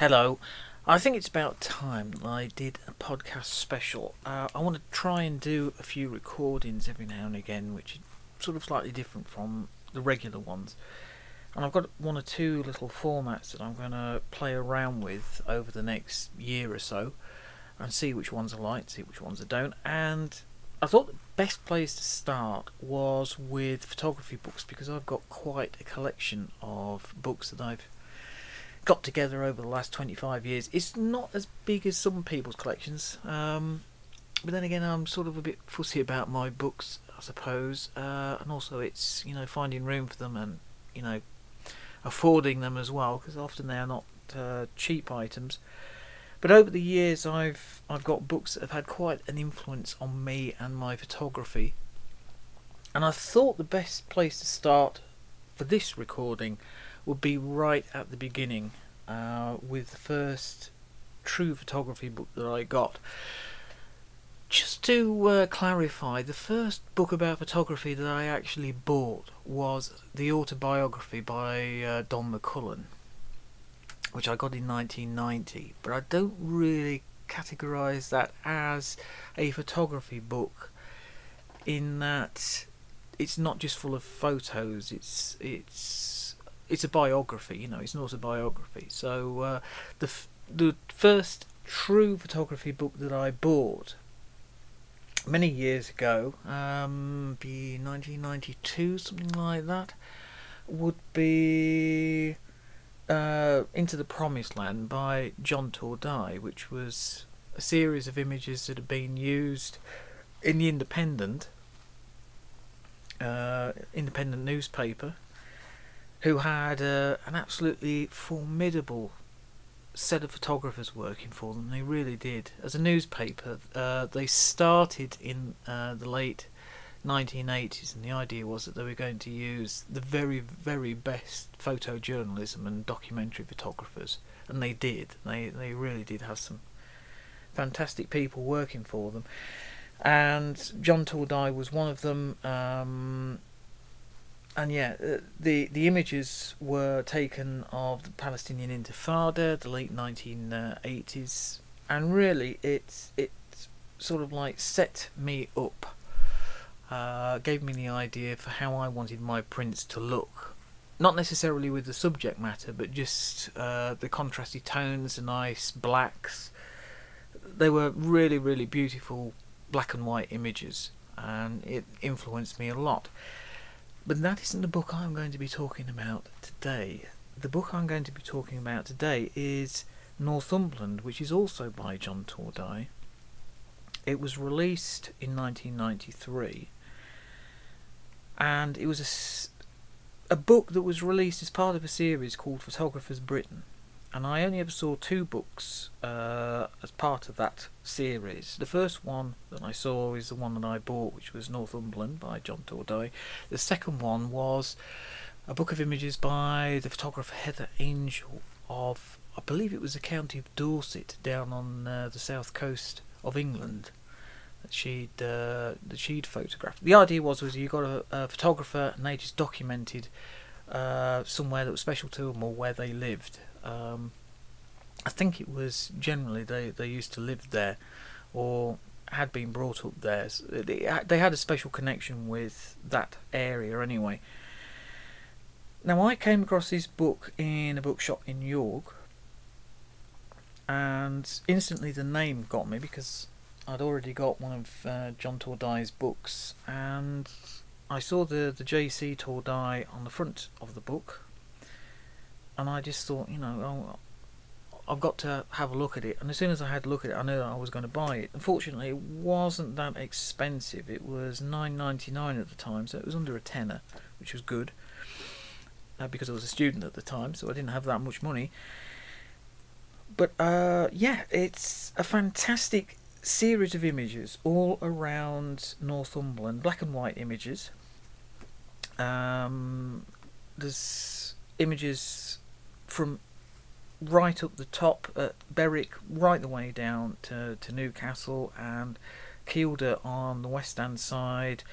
Hello. I think it's about time I did a podcast special. Uh, I want to try and do a few recordings every now and again, which is sort of slightly different from the regular ones. And I've got one or two little formats that I'm going to play around with over the next year or so and see which ones I like, see which ones I don't. And I thought the best place to start was with photography books because I've got quite a collection of books that I've got together over the last 25 years. It's not as big as some people's collections, um, but then again, I'm sort of a bit fussy about my books, I suppose, uh, and also it's you know finding room for them and you know affording them as well because often they are not uh, cheap items. But over the years, I've I've got books that have had quite an influence on me and my photography, and I thought the best place to start for this recording would be right at the beginning uh, with the first true photography book that I got. Just to uh, clarify, the first book about photography that I actually bought was the autobiography by uh, Don McCullin, which I got in 1990. But I don't really categorize that as a photography book, in that it's not just full of photos. It's it's it's a biography, you know, it's an autobiography. So uh, the f- the first true photography book that I bought many years ago, um, be 1992, something like that, would be uh, Into the Promised Land by John Tordai, which was a series of images that had been used in the Independent, uh, independent newspaper who had uh, an absolutely formidable set of photographers working for them. They really did. As a newspaper, uh, they started in uh, the late 1980s, and the idea was that they were going to use the very, very best photojournalism and documentary photographers, and they did. They they really did have some fantastic people working for them, and John Tordai was one of them. Um, and yeah, uh, the the images were taken of the Palestinian Intifada, the late 1980s, and really it's it sort of like set me up, uh, gave me the idea for how I wanted my prints to look. Not necessarily with the subject matter, but just uh, the contrasty tones, the nice blacks. They were really, really beautiful black and white images, and it influenced me a lot. But that isn't the book I'm going to be talking about today. The book I'm going to be talking about today is Northumberland, which is also by John Tordai. It was released in 1993, and it was a, a book that was released as part of a series called Photographers Britain and I only ever saw two books uh, as part of that series. The first one that I saw is the one that I bought, which was Northumberland by John Tordai. The second one was a book of images by the photographer Heather Angel of, I believe it was the county of Dorset, down on uh, the south coast of England. That she'd uh, that she'd photographed. The idea was was you got a, a photographer and they just documented uh, somewhere that was special to them or where they lived um, I think it was generally they, they used to live there or had been brought up there. So they, they had a special connection with that area anyway. Now, I came across this book in a bookshop in York, and instantly the name got me because I'd already got one of uh, John Tordai's books, and I saw the, the JC Tordai on the front of the book, and I just thought, you know, oh, I've got to have a look at it. And as soon as I had a look at it, I knew that I was going to buy it. Unfortunately, it wasn't that expensive. It was nine ninety nine at the time, so it was under a tenner, which was good. Uh, because I was a student at the time, so I didn't have that much money. But uh, yeah, it's a fantastic series of images all around Northumberland, black and white images. Um, there's images from right up the top at Berwick, right the way down to, to Newcastle and Kielder on the west hand side,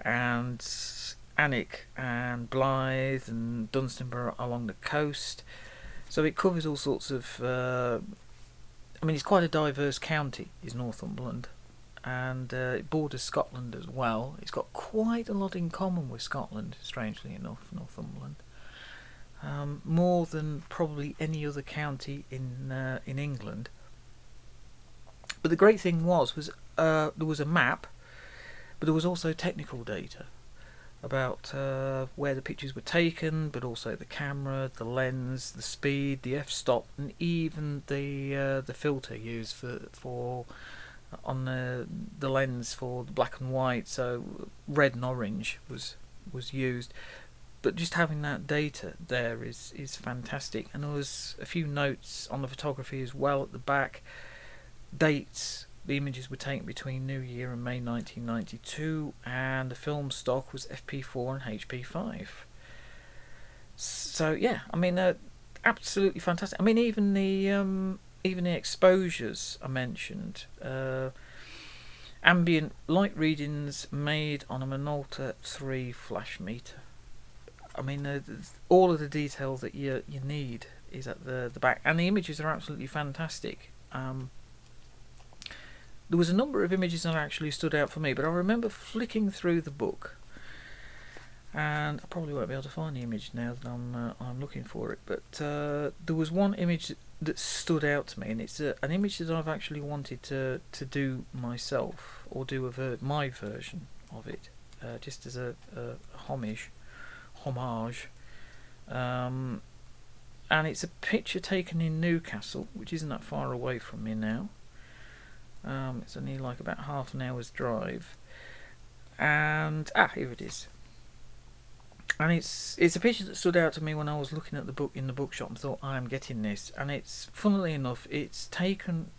and Alnwick and Blyth and Dunstanburgh along the coast. So it covers all sorts of. Uh, I mean, it's quite a diverse county, is Northumberland, and uh, it borders Scotland as well. It's got quite a lot in common with Scotland, strangely enough, Northumberland. Um, more than probably any other county in uh, in England. But the great thing was was uh, there was a map, but there was also technical data about uh, where the pictures were taken, but also the camera, the lens, the speed, the f-stop, and even the uh, the filter used for for on the the lens for the black and white. So red and orange was was used. But just having that data there is is fantastic, and there was a few notes on the photography as well at the back, dates the images were taken between New Year and May 1992, and the film stock was FP4 and HP5. So yeah, I mean, uh, absolutely fantastic. I mean, even the um, even the exposures I mentioned, uh, ambient light readings made on a Minolta 3 flash meter. I mean, all of the detail that you you need is at the the back, and the images are absolutely fantastic. Um, there was a number of images that actually stood out for me, but I remember flicking through the book, and I probably won't be able to find the image now that I'm uh, I'm looking for it. But uh, there was one image that stood out to me, and it's a, an image that I've actually wanted to to do myself or do a ver- my version of it, uh, just as a, a homage, homage. Um, and it's a picture taken in Newcastle, which isn't that far away from me now. Um, it's only like about half an hour's drive. And ah, here it is. And it's it's a picture that stood out to me when I was looking at the book in the bookshop and thought I am getting this. And it's funnily enough, it's taken.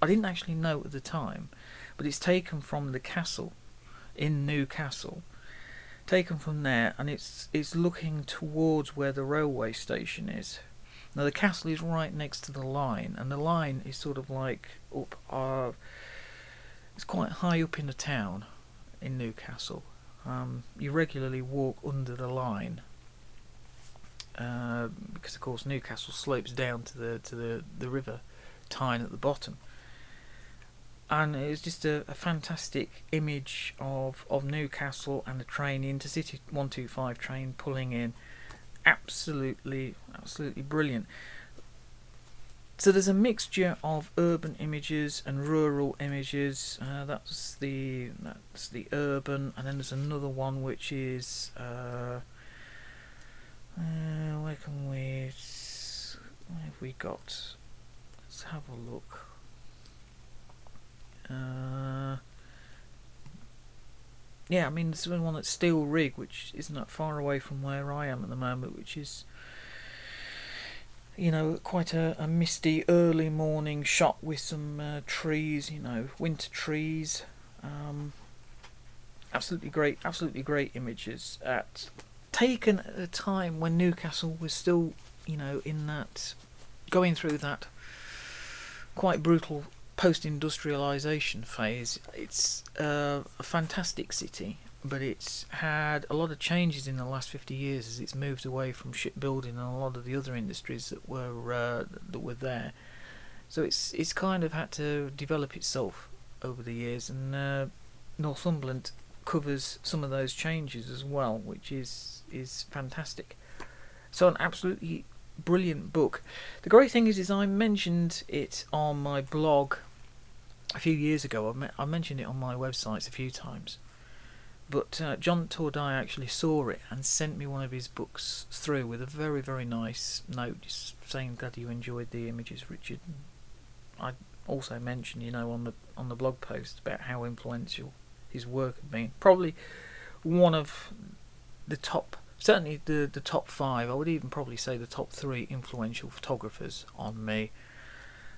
I didn't actually know at the time, but it's taken from the castle in Newcastle. Taken from there, and it's it's looking towards where the railway station is. Now the castle is right next to the line, and the line is sort of like up. Uh, it's quite high up in the town, in Newcastle. Um, you regularly walk under the line uh, because, of course, Newcastle slopes down to the to the the river Tyne at the bottom. And it's just a, a fantastic image of, of Newcastle and the train, Intercity 125 train pulling in absolutely, absolutely brilliant. So there's a mixture of urban images and rural images. Uh, that's the that's the urban, and then there's another one which is uh, uh, where can we? Where have we got? Let's have a look. Uh, yeah, I mean, there's one at Steel Rigg, which isn't that far away from where I am at the moment, which is, you know, quite a, a misty early morning shot with some uh, trees, you know, winter trees. Um, absolutely great, absolutely great images at taken at a time when Newcastle was still, you know, in that going through that quite brutal post-industrialization phase, it's uh, a fantastic city, but it's had a lot of changes in the last 50 years as it's moved away from shipbuilding and a lot of the other industries that were uh, that were there. So it's it's kind of had to develop itself over the years, and uh, Northumberland covers some of those changes as well, which is is fantastic. So an absolutely brilliant book. The great thing is, is I mentioned it on my blog a few years ago. I, me- I mentioned it on my websites a few times. But uh, John Tordai actually saw it and sent me one of his books through with a very, very nice note just saying glad you enjoyed the images, Richard. I also mentioned, you know, on the on the blog post about how influential his work had been. Probably one of the top certainly the the top five. I would even probably say the top three influential photographers on me.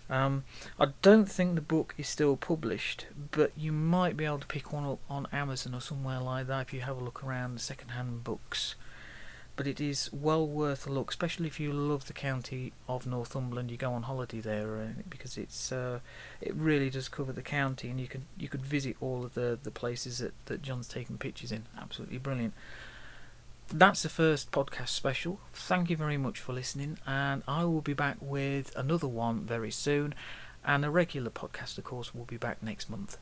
Um, I don't think the book is still published, but you might be able to pick one up on Amazon or somewhere like that if you have a look around the second-hand books. But it is well worth a look, especially if you love the county of Northumberland. You go on holiday there uh, because it's uh, it really does cover the county, and you could you could visit all of the, the places that, that John's taken pictures in. Absolutely brilliant. That's the first podcast special. Thank you very much for listening, and I will be back with another one very soon. And a regular podcast, of course, will be back next month.